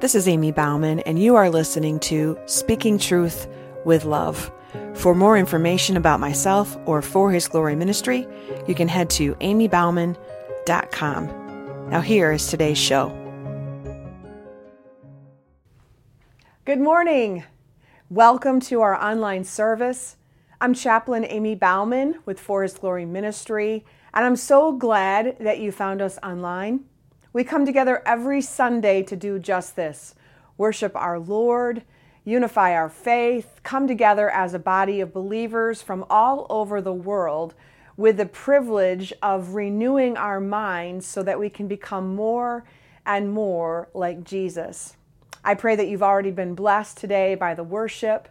This is Amy Bauman, and you are listening to Speaking Truth with Love. For more information about myself or For His Glory Ministry, you can head to amybauman.com. Now, here is today's show. Good morning. Welcome to our online service. I'm Chaplain Amy Bauman with For His Glory Ministry, and I'm so glad that you found us online. We come together every Sunday to do just this worship our Lord, unify our faith, come together as a body of believers from all over the world with the privilege of renewing our minds so that we can become more and more like Jesus. I pray that you've already been blessed today by the worship,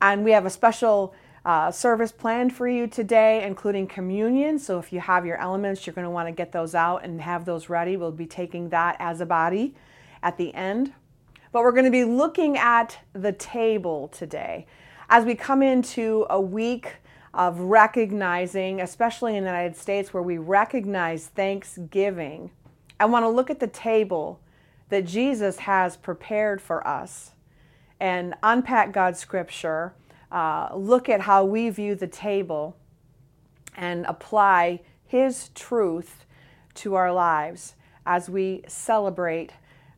and we have a special uh, service planned for you today, including communion. So if you have your elements, you're going to want to get those out and have those ready. We'll be taking that as a body at the end. But we're going to be looking at the table today as we come into a week of recognizing, especially in the United States where we recognize Thanksgiving. I want to look at the table that Jesus has prepared for us and unpack God's scripture uh, look at how we view the table and apply His truth to our lives as we celebrate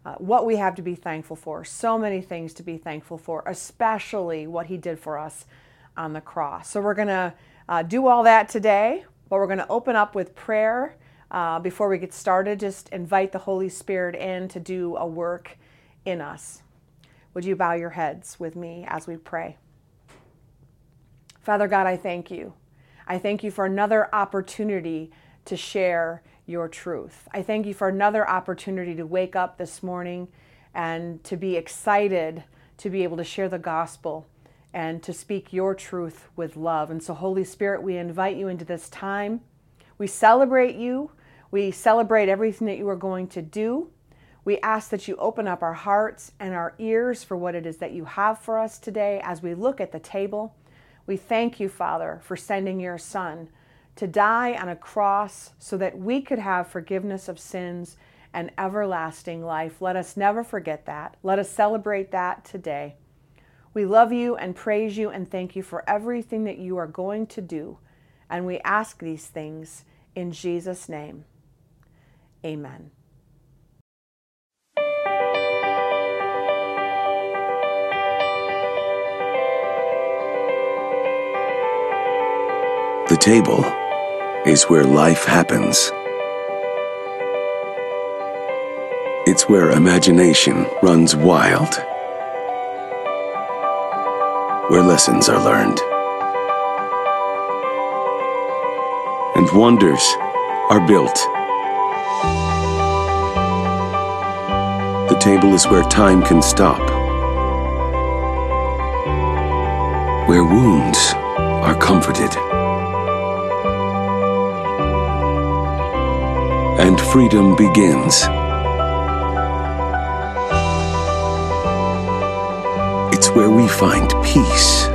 uh, what we have to be thankful for. So many things to be thankful for, especially what He did for us on the cross. So, we're going to uh, do all that today, but we're going to open up with prayer. Uh, before we get started, just invite the Holy Spirit in to do a work in us. Would you bow your heads with me as we pray? Father God, I thank you. I thank you for another opportunity to share your truth. I thank you for another opportunity to wake up this morning and to be excited to be able to share the gospel and to speak your truth with love. And so, Holy Spirit, we invite you into this time. We celebrate you. We celebrate everything that you are going to do. We ask that you open up our hearts and our ears for what it is that you have for us today as we look at the table. We thank you, Father, for sending your Son to die on a cross so that we could have forgiveness of sins and everlasting life. Let us never forget that. Let us celebrate that today. We love you and praise you and thank you for everything that you are going to do. And we ask these things in Jesus' name. Amen. Table is where life happens. It's where imagination runs wild. Where lessons are learned. And wonders are built. The table is where time can stop. Where wounds are comforted. And freedom begins. It's where we find peace.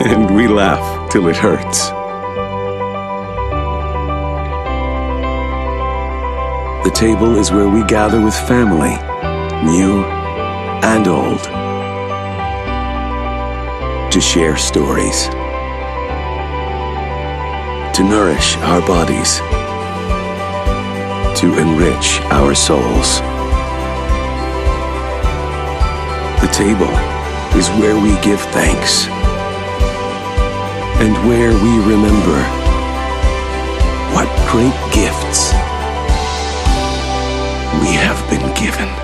And we laugh till it hurts. The table is where we gather with family, new and old, to share stories to nourish our bodies, to enrich our souls. The table is where we give thanks and where we remember what great gifts we have been given.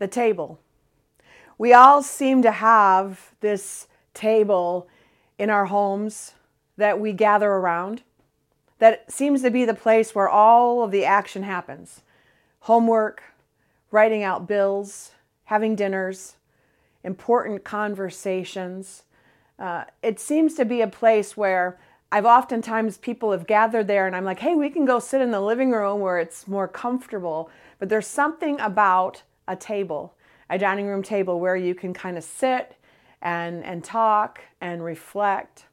The table. We all seem to have this table in our homes that we gather around that seems to be the place where all of the action happens homework, writing out bills, having dinners, important conversations. Uh, it seems to be a place where I've oftentimes people have gathered there and I'm like, hey, we can go sit in the living room where it's more comfortable. But there's something about a table, a dining room table where you can kind of sit and, and talk and reflect.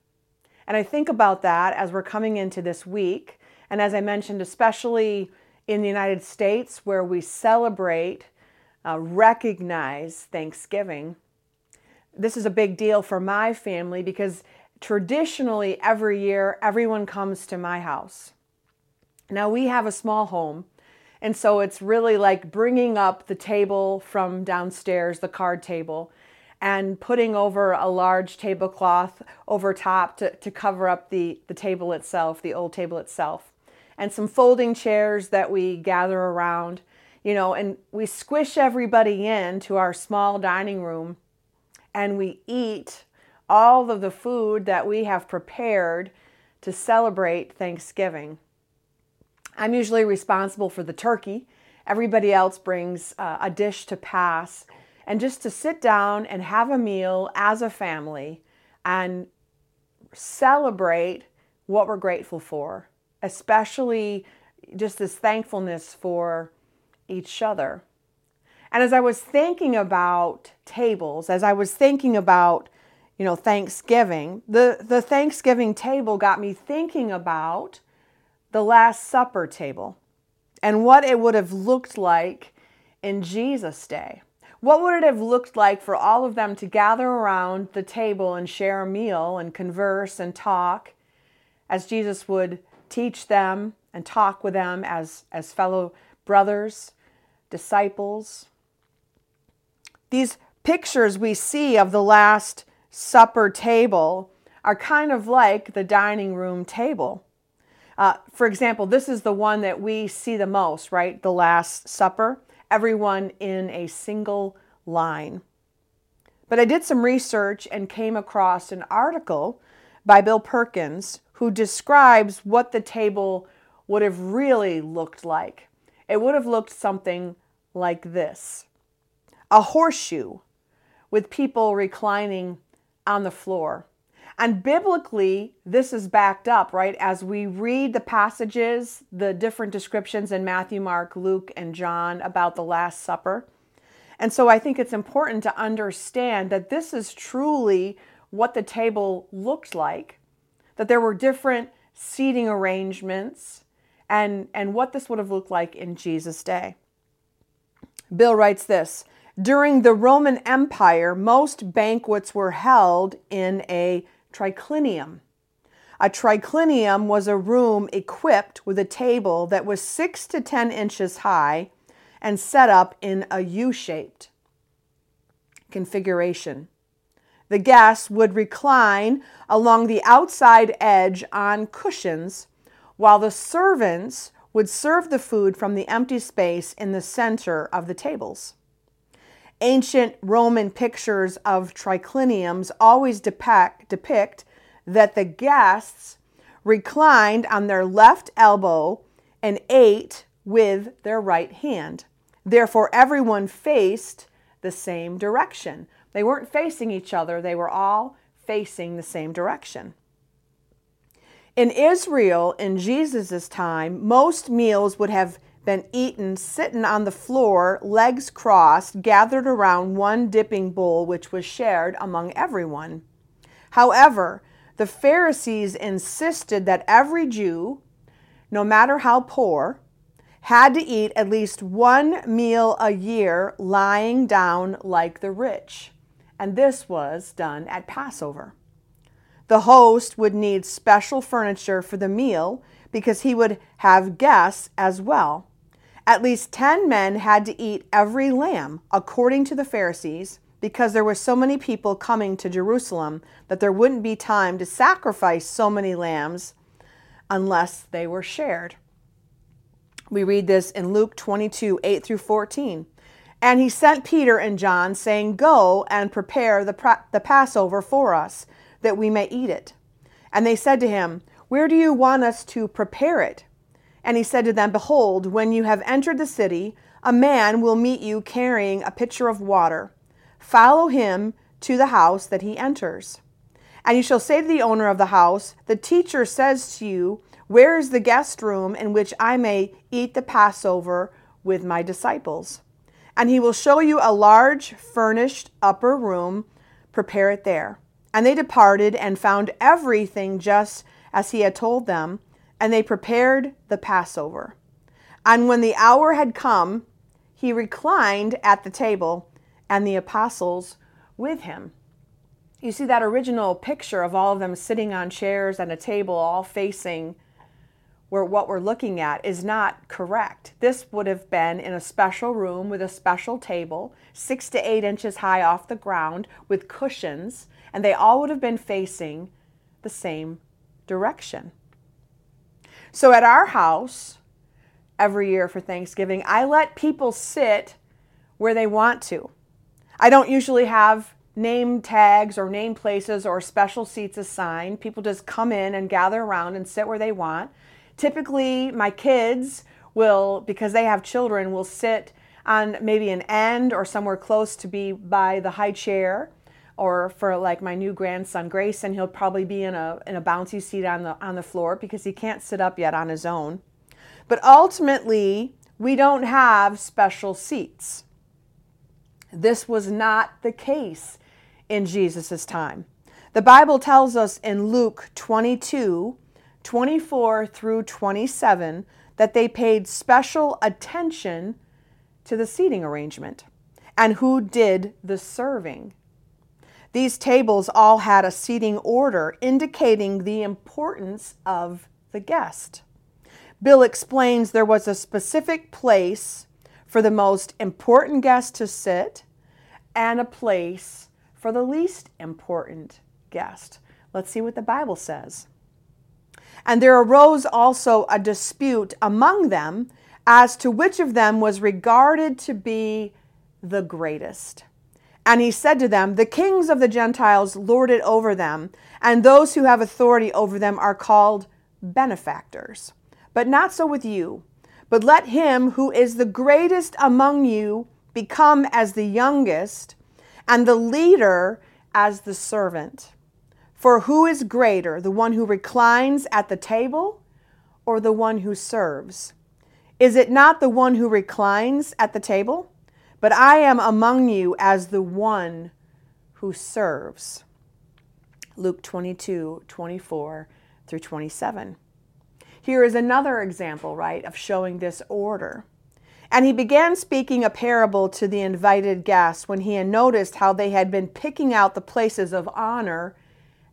And I think about that as we're coming into this week. And as I mentioned, especially in the United States where we celebrate, uh, recognize Thanksgiving. This is a big deal for my family because traditionally every year everyone comes to my house. Now we have a small home, and so it's really like bringing up the table from downstairs, the card table, and putting over a large tablecloth over top to, to cover up the, the table itself, the old table itself and some folding chairs that we gather around, you know, and we squish everybody in to our small dining room and we eat all of the food that we have prepared to celebrate Thanksgiving. I'm usually responsible for the turkey. Everybody else brings uh, a dish to pass. And just to sit down and have a meal as a family and celebrate what we're grateful for especially just this thankfulness for each other. And as I was thinking about tables, as I was thinking about, you know, Thanksgiving, the, the Thanksgiving table got me thinking about the Last Supper table and what it would have looked like in Jesus' day. What would it have looked like for all of them to gather around the table and share a meal and converse and talk as Jesus would teach them and talk with them as, as fellow brothers, disciples. These pictures we see of the Last Supper table are kind of like the dining room table. Uh, for example, this is the one that we see the most, right? The Last Supper. Everyone in a single line. But I did some research and came across an article by Bill Perkins who describes what the table would have really looked like. It would have looked something like this a horseshoe with people reclining on the floor. And biblically, this is backed up, right? As we read the passages, the different descriptions in Matthew, Mark, Luke, and John about the Last Supper. And so I think it's important to understand that this is truly what the table looked like that there were different seating arrangements and, and what this would have looked like in Jesus' day. Bill writes this During the Roman Empire, most banquets were held in a triclinium. A triclinium was a room equipped with a table that was six to 10 inches high and set up in a U shaped configuration. The guests would recline along the outside edge on cushions, while the servants would serve the food from the empty space in the center of the tables. Ancient Roman pictures of tricliniums always depict, depict that the guests reclined on their left elbow and ate with their right hand. Therefore, everyone faced the same direction. They weren't facing each other, they were all facing the same direction. In Israel in Jesus' time, most meals would have been eaten sitting on the floor, legs crossed, gathered around one dipping bowl, which was shared among everyone. However, the Pharisees insisted that every Jew, no matter how poor, had to eat at least one meal a year lying down like the rich and this was done at Passover. The host would need special furniture for the meal because he would have guests as well. At least 10 men had to eat every lamb, according to the Pharisees, because there were so many people coming to Jerusalem that there wouldn't be time to sacrifice so many lambs unless they were shared. We read this in Luke 22 8 through 14. And he sent Peter and John, saying, Go and prepare the, the Passover for us, that we may eat it. And they said to him, Where do you want us to prepare it? And he said to them, Behold, when you have entered the city, a man will meet you carrying a pitcher of water. Follow him to the house that he enters. And you shall say to the owner of the house, The teacher says to you, Where is the guest room in which I may eat the Passover with my disciples? and he will show you a large furnished upper room prepare it there. And they departed and found everything just as he had told them, and they prepared the Passover. And when the hour had come, he reclined at the table, and the apostles with him. You see that original picture of all of them sitting on chairs and a table, all facing where what we're looking at is not correct. This would have been in a special room with a special table, six to eight inches high off the ground, with cushions, and they all would have been facing the same direction. So at our house, every year for Thanksgiving, I let people sit where they want to. I don't usually have name tags or name places or special seats assigned. People just come in and gather around and sit where they want. Typically, my kids will, because they have children, will sit on maybe an end or somewhere close to be by the high chair. Or for like my new grandson Grayson, he'll probably be in a in a bouncy seat on the on the floor because he can't sit up yet on his own. But ultimately, we don't have special seats. This was not the case in Jesus' time. The Bible tells us in Luke 22 24 through 27 that they paid special attention to the seating arrangement and who did the serving. These tables all had a seating order indicating the importance of the guest. Bill explains there was a specific place for the most important guest to sit and a place for the least important guest. Let's see what the Bible says. And there arose also a dispute among them as to which of them was regarded to be the greatest. And he said to them, The kings of the Gentiles lord it over them, and those who have authority over them are called benefactors. But not so with you. But let him who is the greatest among you become as the youngest, and the leader as the servant. For who is greater, the one who reclines at the table or the one who serves? Is it not the one who reclines at the table? But I am among you as the one who serves. Luke 22, 24 through 27. Here is another example, right, of showing this order. And he began speaking a parable to the invited guests when he had noticed how they had been picking out the places of honor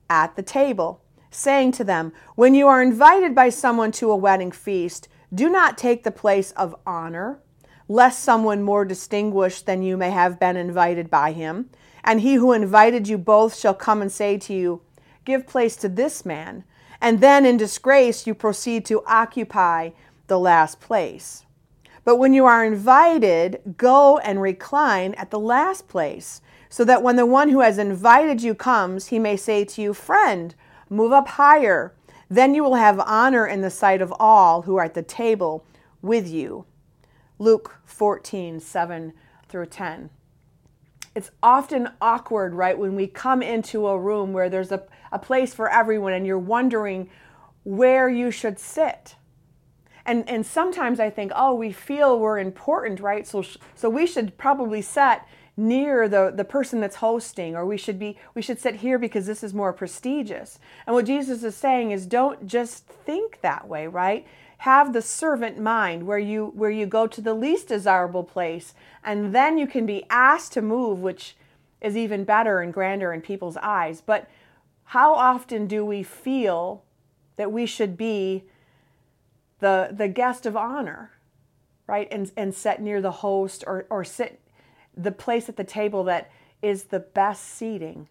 at the table, saying to them, When you are invited by someone to a wedding feast, do not take the place of honor, lest someone more distinguished than you may have been invited by him. And he who invited you both shall come and say to you, Give place to this man. And then in disgrace you proceed to occupy the last place. But when you are invited, go and recline at the last place so that when the one who has invited you comes, he may say to you, Friend, move up higher. Then you will have honor in the sight of all who are at the table with you. Luke 14, 7 through 10. It's often awkward, right, when we come into a room where there's a, a place for everyone and you're wondering where you should sit. And, and sometimes I think, oh, we feel we're important, right? So, so we should probably sit near the, the person that's hosting or we should be we should sit here because this is more prestigious and what jesus is saying is don't just think that way right have the servant mind where you where you go to the least desirable place and then you can be asked to move which is even better and grander in people's eyes but how often do we feel that we should be the the guest of honor right and and sit near the host or or sit the place at the table that is the best seating.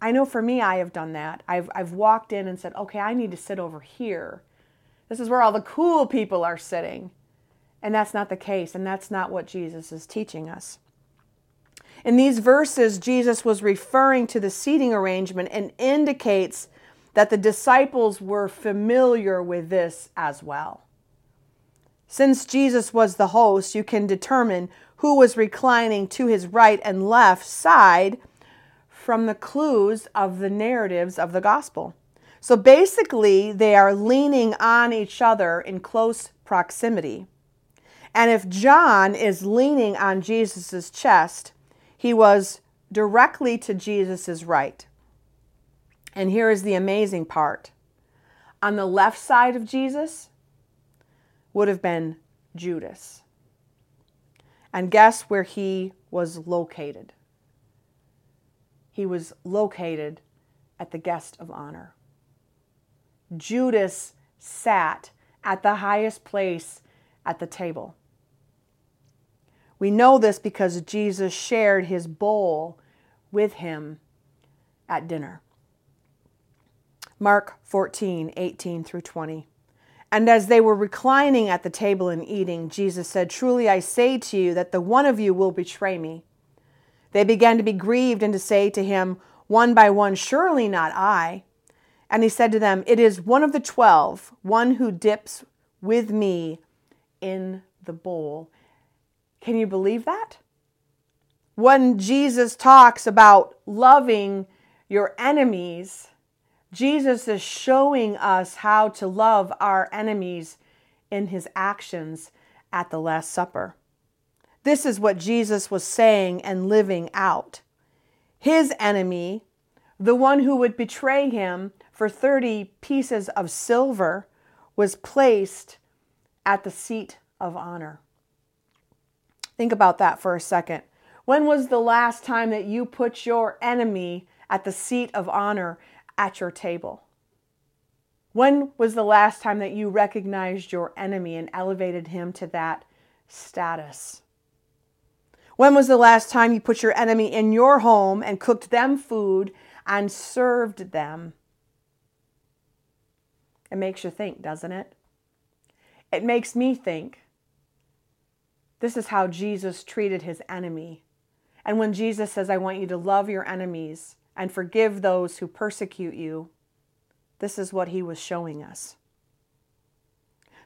I know for me, I have done that. I've, I've walked in and said, okay, I need to sit over here. This is where all the cool people are sitting. And that's not the case, and that's not what Jesus is teaching us. In these verses, Jesus was referring to the seating arrangement and indicates that the disciples were familiar with this as well. Since Jesus was the host, you can determine who was reclining to his right and left side from the clues of the narratives of the gospel. So basically, they are leaning on each other in close proximity. And if John is leaning on Jesus' chest, he was directly to Jesus' right. And here is the amazing part on the left side of Jesus would have been Judas. And guess where he was located? He was located at the guest of honor. Judas sat at the highest place at the table. We know this because Jesus shared his bowl with him at dinner. Mark 14, 18 through 20. And as they were reclining at the table and eating, Jesus said, Truly I say to you that the one of you will betray me. They began to be grieved and to say to him, one by one, Surely not I. And he said to them, It is one of the twelve, one who dips with me in the bowl. Can you believe that? When Jesus talks about loving your enemies, Jesus is showing us how to love our enemies in his actions at the Last Supper. This is what Jesus was saying and living out. His enemy, the one who would betray him for 30 pieces of silver, was placed at the seat of honor. Think about that for a second. When was the last time that you put your enemy at the seat of honor at your table? When was the last time that you recognized your enemy and elevated him to that status? When was the last time you put your enemy in your home and cooked them food and served them? It makes you think, doesn't it? It makes me think. This is how Jesus treated his enemy. And when Jesus says, I want you to love your enemies and forgive those who persecute you, this is what he was showing us.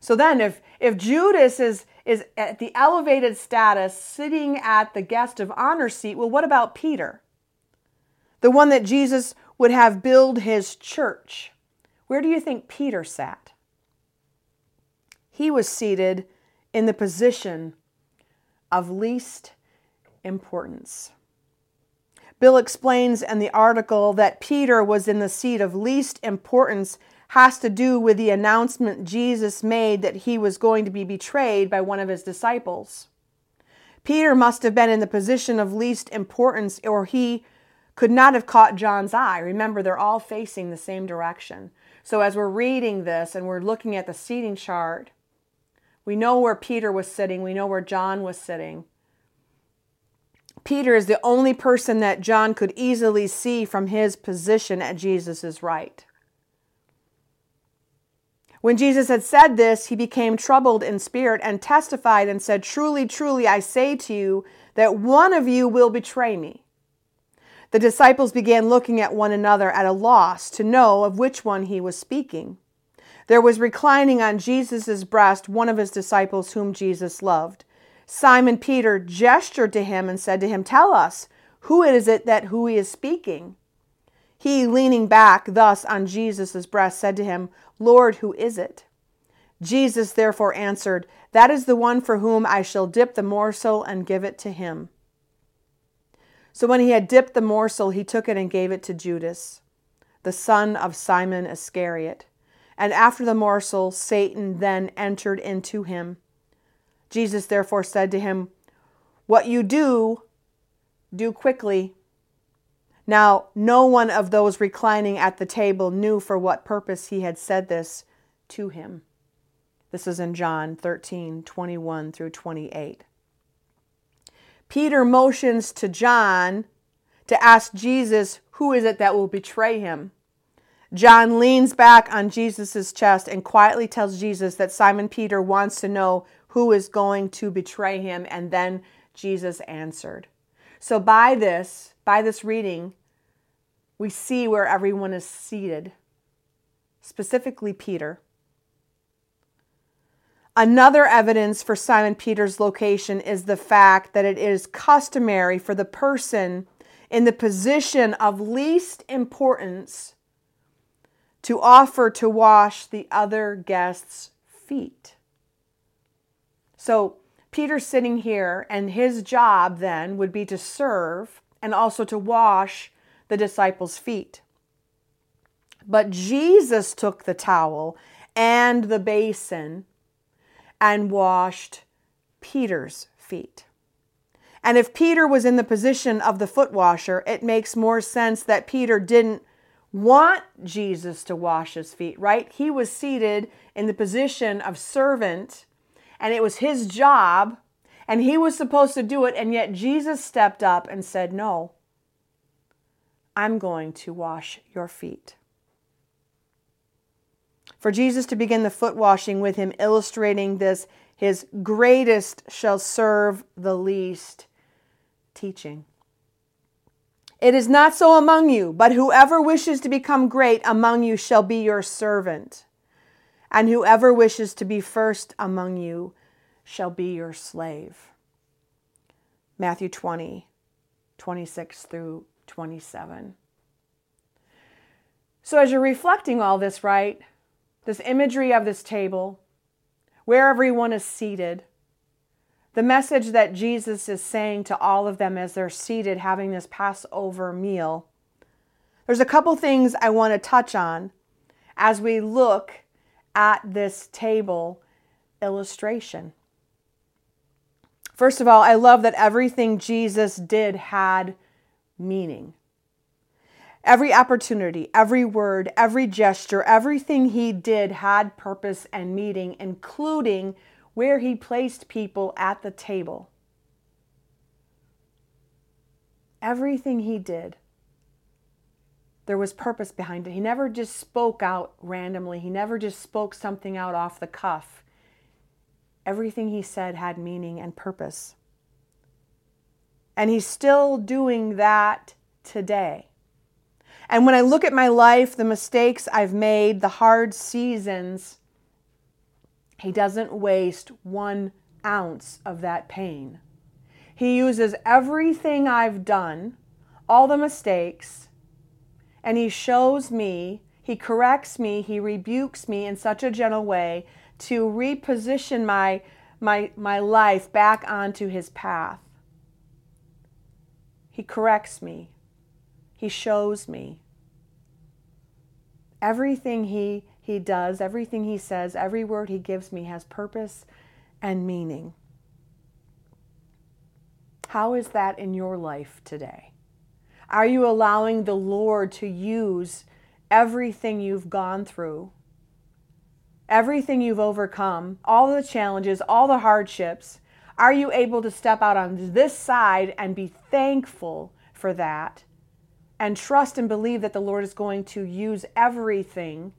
So then if if Judas is is at the elevated status sitting at the guest of honor seat, well what about Peter? The one that Jesus would have build his church. Where do you think Peter sat? He was seated in the position of least importance. Bill explains in the article that Peter was in the seat of least importance has to do with the announcement Jesus made that he was going to be betrayed by one of his disciples. Peter must have been in the position of least importance, or he could not have caught John's eye. Remember, they're all facing the same direction. So, as we're reading this and we're looking at the seating chart, we know where Peter was sitting, we know where John was sitting. Peter is the only person that John could easily see from his position at Jesus' right. When Jesus had said this, he became troubled in spirit and testified and said, Truly, truly, I say to you that one of you will betray me. The disciples began looking at one another at a loss to know of which one he was speaking. There was reclining on Jesus' breast one of his disciples whom Jesus loved. Simon Peter gestured to him and said to him, Tell us, who is it that who he is speaking? He, leaning back thus on Jesus' breast, said to him, Lord, who is it? Jesus therefore answered, That is the one for whom I shall dip the morsel and give it to him. So when he had dipped the morsel, he took it and gave it to Judas, the son of Simon Iscariot. And after the morsel, Satan then entered into him. Jesus therefore said to him, What you do, do quickly. Now, no one of those reclining at the table knew for what purpose he had said this to him. This is in John 13, 21 through 28. Peter motions to John to ask Jesus, Who is it that will betray him? John leans back on Jesus' chest and quietly tells Jesus that Simon Peter wants to know who is going to betray him, and then Jesus answered. So, by this, by this reading, we see where everyone is seated, specifically Peter. Another evidence for Simon Peter's location is the fact that it is customary for the person in the position of least importance to offer to wash the other guest's feet. So Peter's sitting here, and his job then would be to serve and also to wash the disciples' feet. But Jesus took the towel and the basin and washed Peter's feet. And if Peter was in the position of the foot washer, it makes more sense that Peter didn't want Jesus to wash his feet, right? He was seated in the position of servant, and it was his job, and he was supposed to do it, and yet Jesus stepped up and said, No, I'm going to wash your feet. For Jesus to begin the foot washing with him, illustrating this, his greatest shall serve the least teaching. It is not so among you, but whoever wishes to become great among you shall be your servant. And whoever wishes to be first among you shall be your slave. Matthew 20, 26 through 27. So, as you're reflecting all this, right, this imagery of this table, where everyone is seated, the message that Jesus is saying to all of them as they're seated having this Passover meal, there's a couple things I want to touch on as we look at this table illustration. First of all, I love that everything Jesus did had meaning. Every opportunity, every word, every gesture, everything he did had purpose and meaning, including where he placed people at the table. Everything he did, there was purpose behind it. He never just spoke out randomly, he never just spoke something out off the cuff. Everything he said had meaning and purpose. And he's still doing that today. And when I look at my life, the mistakes I've made, the hard seasons, he doesn't waste one ounce of that pain. He uses everything I've done, all the mistakes, and he shows me, he corrects me, he rebukes me in such a gentle way to reposition my, my, my life back onto his path. He corrects me. He shows me. Everything he, he does, everything he says, every word he gives me has purpose and meaning. How is that in your life today? Are you allowing the Lord to use everything you've gone through, everything you've overcome, all the challenges, all the hardships? Are you able to step out on this side and be thankful for that and trust and believe that the Lord is going to use everything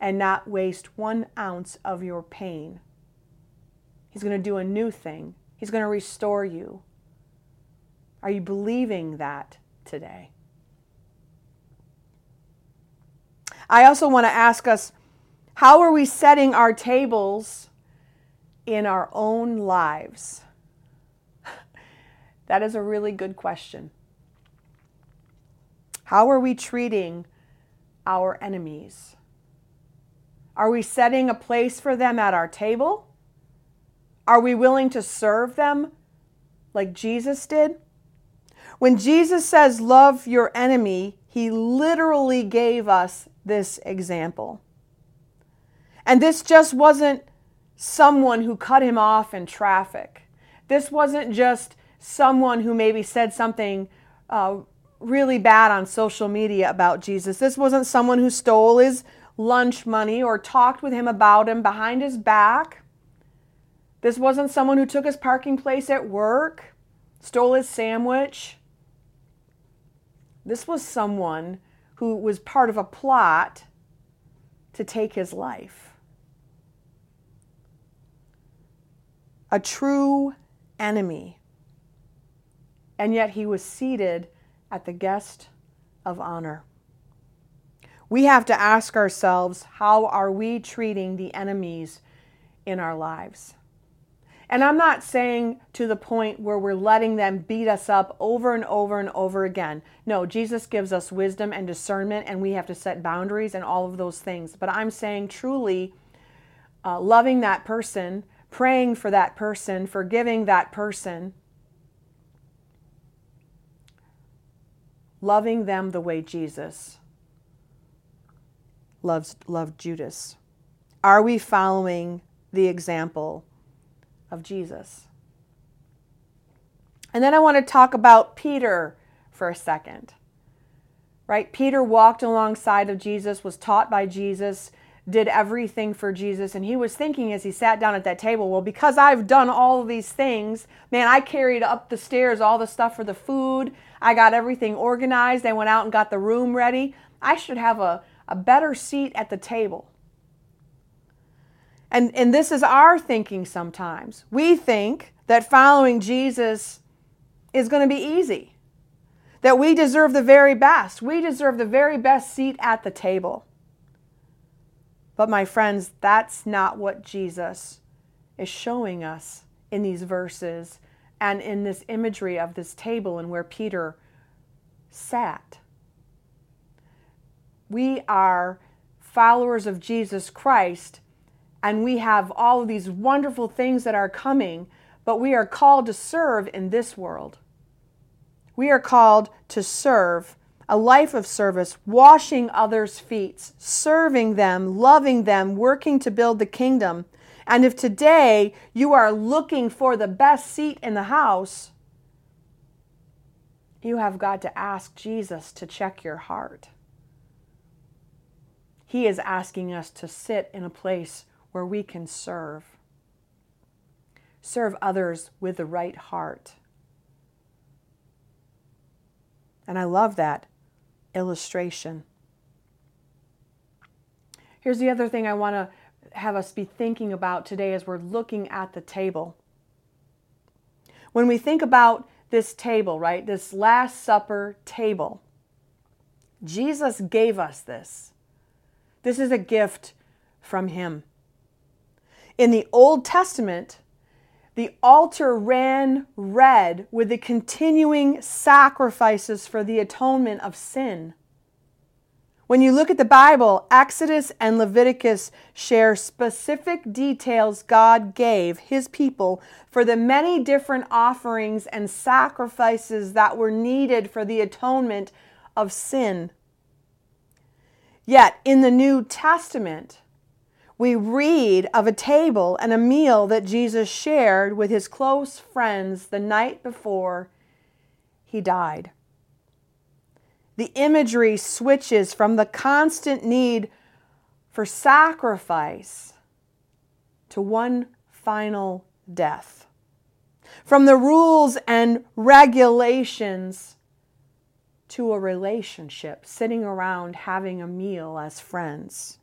and not waste one ounce of your pain. He's going to do a new thing, He's going to restore you. Are you believing that today? I also want to ask us how are we setting our tables in our own lives? that is a really good question. How are we treating our enemies? Are we setting a place for them at our table? Are we willing to serve them like Jesus did? When Jesus says, Love your enemy, he literally gave us this example. And this just wasn't someone who cut him off in traffic. This wasn't just someone who maybe said something uh, really bad on social media about Jesus. This wasn't someone who stole his lunch money or talked with him about him behind his back. This wasn't someone who took his parking place at work, stole his sandwich. This was someone who was part of a plot to take his life. A true enemy. And yet he was seated at the guest of honor. We have to ask ourselves how are we treating the enemies in our lives? And I'm not saying to the point where we're letting them beat us up over and over and over again. No, Jesus gives us wisdom and discernment, and we have to set boundaries and all of those things. But I'm saying truly uh, loving that person, praying for that person, forgiving that person, loving them the way Jesus loves, loved Judas? Are we following the example of Jesus? And then I want to talk about Peter for a second. Right? Peter walked alongside of Jesus, was taught by Jesus, did everything for Jesus. And he was thinking as he sat down at that table, well, because I've done all of these things, man, I carried up the stairs all the stuff for the food. I got everything organized. I went out and got the room ready. I should have a, a better seat at the table. And, and this is our thinking sometimes. We think that following Jesus is going to be easy, that we deserve the very best. We deserve the very best seat at the table. But, my friends, that's not what Jesus is showing us in these verses and in this imagery of this table and where Peter sat. We are followers of Jesus Christ and we have all of these wonderful things that are coming, but we are called to serve in this world. We are called to serve a life of service, washing others' feet, serving them, loving them, working to build the kingdom. And if today you are looking for the best seat in the house, you have got to ask Jesus to check your heart. He is asking us to sit in a place where we can serve. Serve others with the right heart. And I love that illustration. Here's the other thing I want to have us be thinking about today as we're looking at the table. When we think about this table, right, this Last Supper table, Jesus gave us this. This is a gift from Him. In the Old Testament, the altar ran red with the continuing sacrifices for the atonement of sin. When you look at the Bible, Exodus and Leviticus share specific details God gave his people for the many different offerings and sacrifices that were needed for the atonement of sin. Yet in the New Testament, we read of a table and a meal that Jesus shared with his close friends the night before he died. The imagery switches from the constant need for sacrifice to one final death. From the rules and regulations to a relationship, sitting around having a meal as friends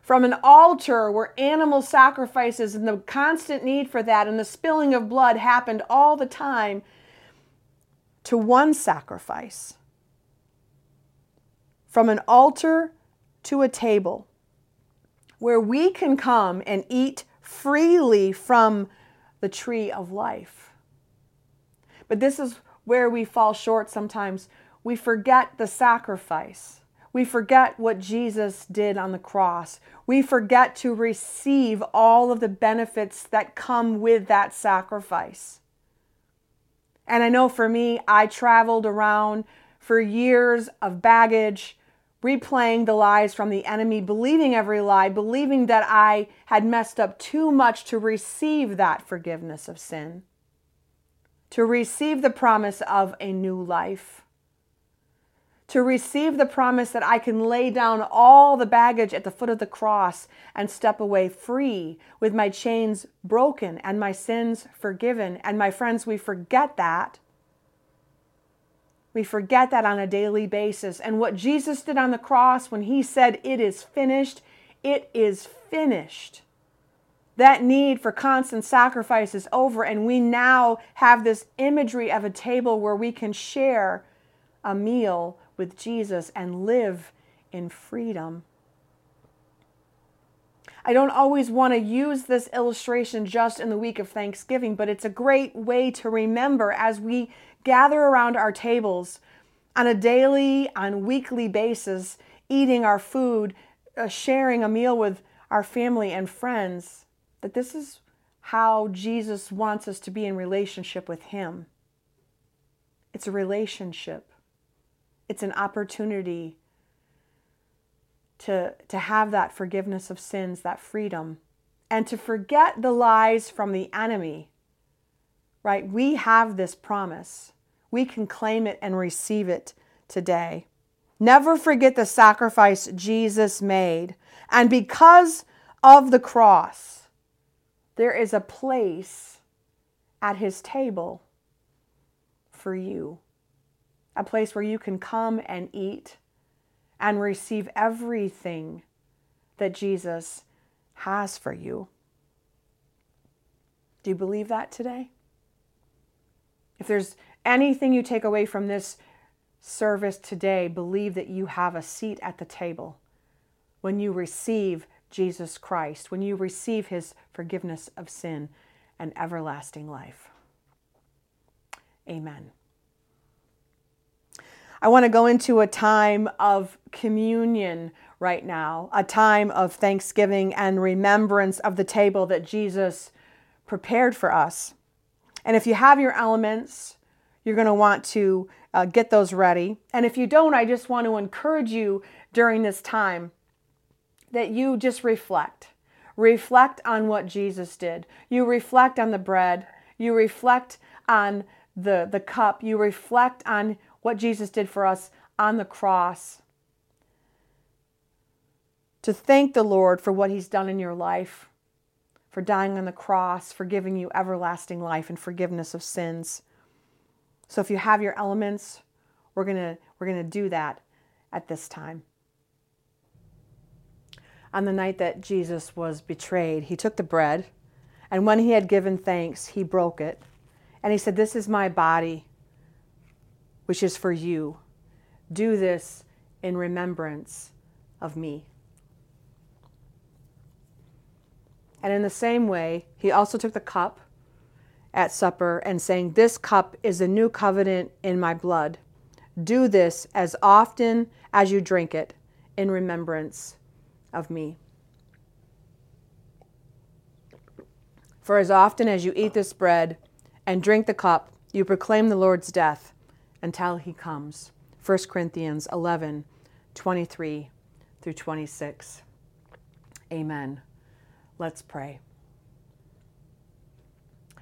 from an altar where animal sacrifices and the constant need for that and the spilling of blood happened all the time to one sacrifice. From an altar to a table where we can come and eat freely from the tree of life. But this is where we fall short sometimes. We forget the sacrifice. We forget what Jesus did on the cross. We forget to receive all of the benefits that come with that sacrifice. And I know for me, I traveled around for years of baggage, replaying the lies from the enemy, believing every lie, believing that I had messed up too much to receive that forgiveness of sin, to receive the promise of a new life to receive the promise that I can lay down all the baggage at the foot of the cross and step away free with my chains broken and my sins forgiven. And my friends, we forget that. We forget that on a daily basis. And what Jesus did on the cross when he said, It is finished, it is finished. That need for constant sacrifice is over, and we now have this imagery of a table where we can share a meal with Jesus and live in freedom. I don't always want to use this illustration just in the week of Thanksgiving, but it's a great way to remember as we gather around our tables on a daily, on weekly basis, eating our food, uh, sharing a meal with our family and friends, that this is how Jesus wants us to be in relationship with Him. It's a relationship. it's an opportunity to, to have that forgiveness of sins, that freedom, and to forget the lies from the enemy. Right? We have this promise. We can claim it and receive it today. Never forget the sacrifice Jesus made. And because of the cross, there is a place at his table for you. A place where you can come and eat and receive everything that Jesus has for you. Do you believe that today? If there's anything you take away from this service today, believe that you have a seat at the table when you receive Jesus Christ, when you receive his forgiveness of sin and everlasting life. Amen. I want to go into a time of communion right now, a time of thanksgiving and remembrance of the table that Jesus prepared for us. And if you have your elements, you're going to want to uh, get those ready. And if you don't, I just want to encourage you during this time that you just reflect. Reflect on what Jesus did. You reflect on the bread. You reflect on the, the cup. You reflect on what Jesus did for us on the cross. To thank the Lord for what He's done in your life, for dying on the cross, for giving you everlasting life and forgiveness of sins. So if you have your elements, we're going to we're going to do that at this time. On the night that Jesus was betrayed, he took the bread, and when he had given thanks, he broke it. And he said, This is my body, which is for you. Do this in remembrance of me. And in the same way, he also took the cup at supper and saying, This cup is a new covenant in my blood. Do this as often as you drink it in remembrance of me. For as often as you eat this bread and drink the cup, you proclaim the Lord's death until he comes. 1 Corinthians 11 23 through 26. Amen. Let's pray.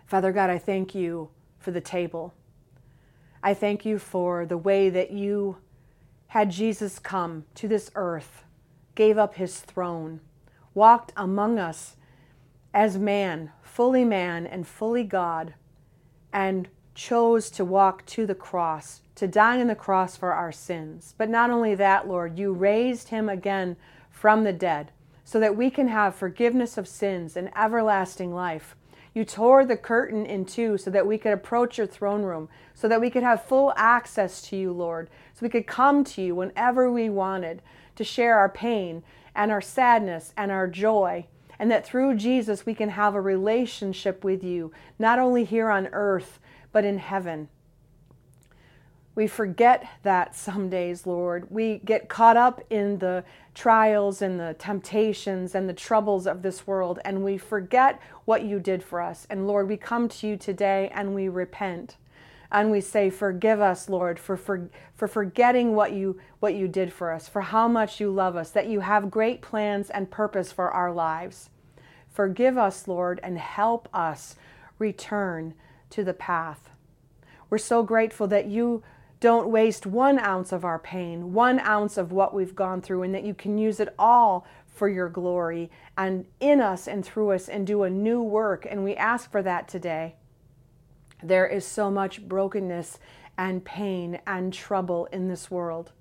Father God, I thank you for the table. I thank you for the way that you had Jesus come to this earth, gave up his throne, walked among us as man, fully man and fully God, and chose to walk to the cross, to die on the cross for our sins. But not only that, Lord, you raised him again from the dead so that we can have forgiveness of sins and everlasting life. You tore the curtain in two so that we could approach your throne room, so that we could have full access to you, Lord, so we could come to you whenever we wanted to share our pain and our sadness and our joy. And that through Jesus we can have a relationship with you, not only here on earth, but in heaven. We forget that some days, Lord. We get caught up in the trials and the temptations and the troubles of this world, and we forget what you did for us. And Lord, we come to you today and we repent. And we say, Forgive us, Lord, for, for, for forgetting what you, what you did for us, for how much you love us, that you have great plans and purpose for our lives. Forgive us, Lord, and help us return to the path. We're so grateful that you don't waste one ounce of our pain, one ounce of what we've gone through, and that you can use it all for your glory and in us and through us and do a new work. And we ask for that today. There is so much brokenness and pain and trouble in this world.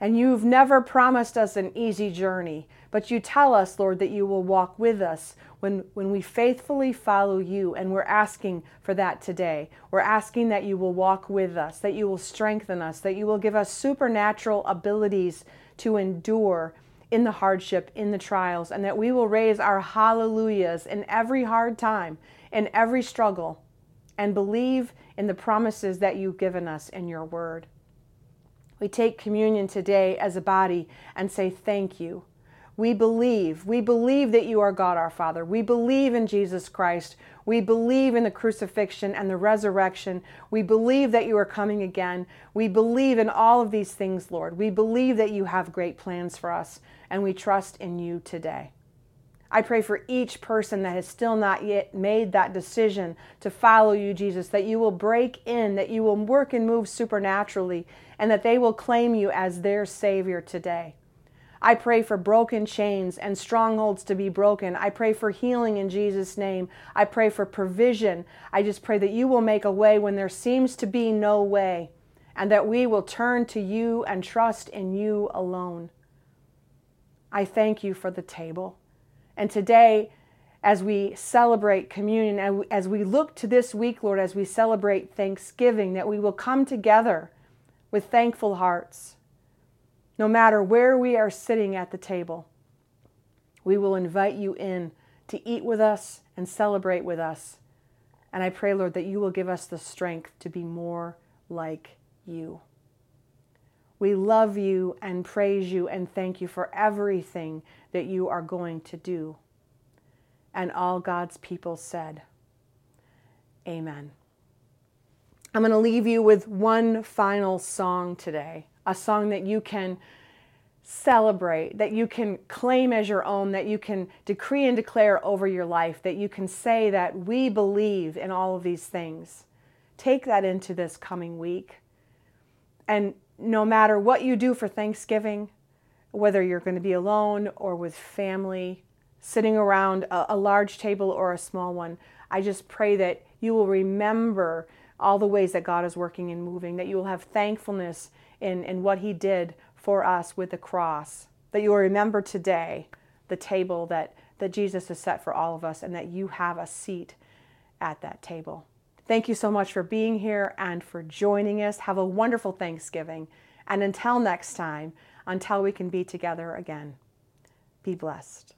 And you've never promised us an easy journey, but you tell us, Lord, that you will walk with us when, when we faithfully follow you. And we're asking for that today. We're asking that you will walk with us, that you will strengthen us, that you will give us supernatural abilities to endure in the hardship, in the trials, and that we will raise our hallelujahs in every hard time, in every struggle, and believe in the promises that you've given us in your word. We take communion today as a body and say thank you. We believe. We believe that you are God our Father. We believe in Jesus Christ. We believe in the crucifixion and the resurrection. We believe that you are coming again. We believe in all of these things, Lord. We believe that you have great plans for us, and we trust in you today. I pray for each person that has still not yet made that decision to follow you, Jesus, that you will break in, that you will work and move supernaturally, and that they will claim you as their Savior today. I pray for broken chains and strongholds to be broken. I pray for healing in Jesus' name. I pray for provision. I just pray that you will make a way when there seems to be no way, and that we will turn to you and trust in you alone. I thank you for the table. And today, as we celebrate communion, as we look to this week, Lord, as we celebrate Thanksgiving, that we will come together with thankful hearts. No matter where we are sitting at the table, we will invite you in to eat with us and celebrate with us. And I pray, Lord, that you will give us the strength to be more like you. We love you and praise you and thank you for everything that you are going to do. And all God's people said, Amen. I'm going to leave you with one final song today, a song that you can celebrate, that you can claim as your own, that you can decree and declare over your life, that you can say that we believe in all of these things. Take that into this coming week. And no matter what you do for Thanksgiving, whether you're going to be alone or with family, sitting around a, large table or a small one, I just pray that you will remember all the ways that God is working and moving, that you will have thankfulness in, in what He did for us with the cross, that you will remember today the table that, that Jesus has set for all of us, and that you have a seat at that table. Thank you so much for being here and for joining us. Have a wonderful Thanksgiving. And until next time, until we can be together again, be blessed.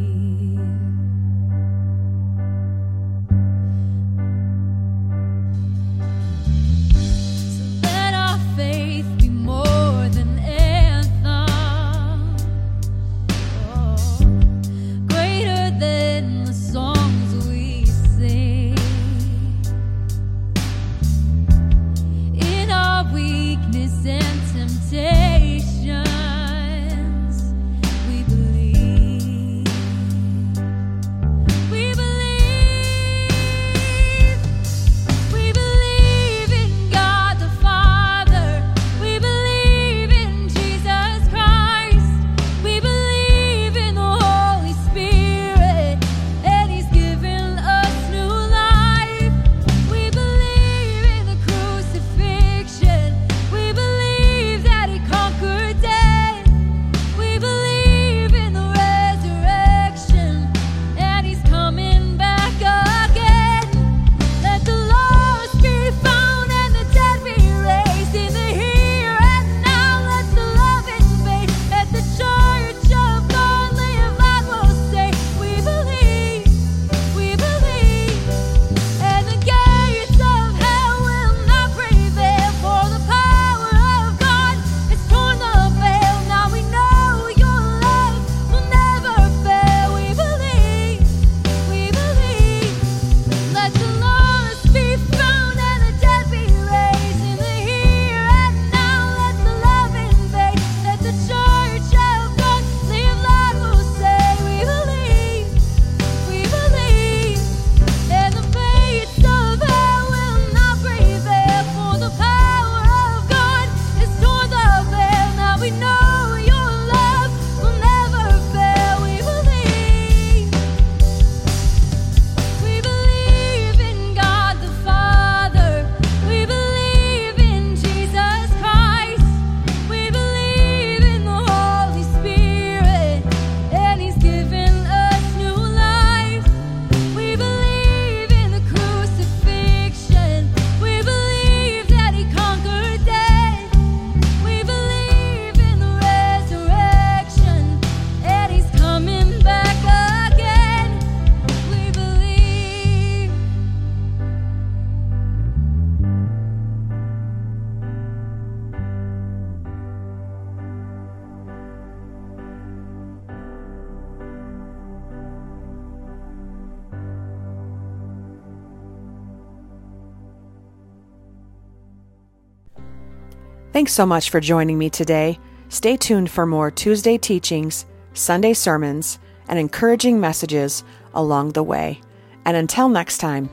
Thanks so much for joining me today. Stay tuned for more Tuesday teachings, Sunday sermons, and encouraging messages along the way. And until next time,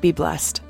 be blessed.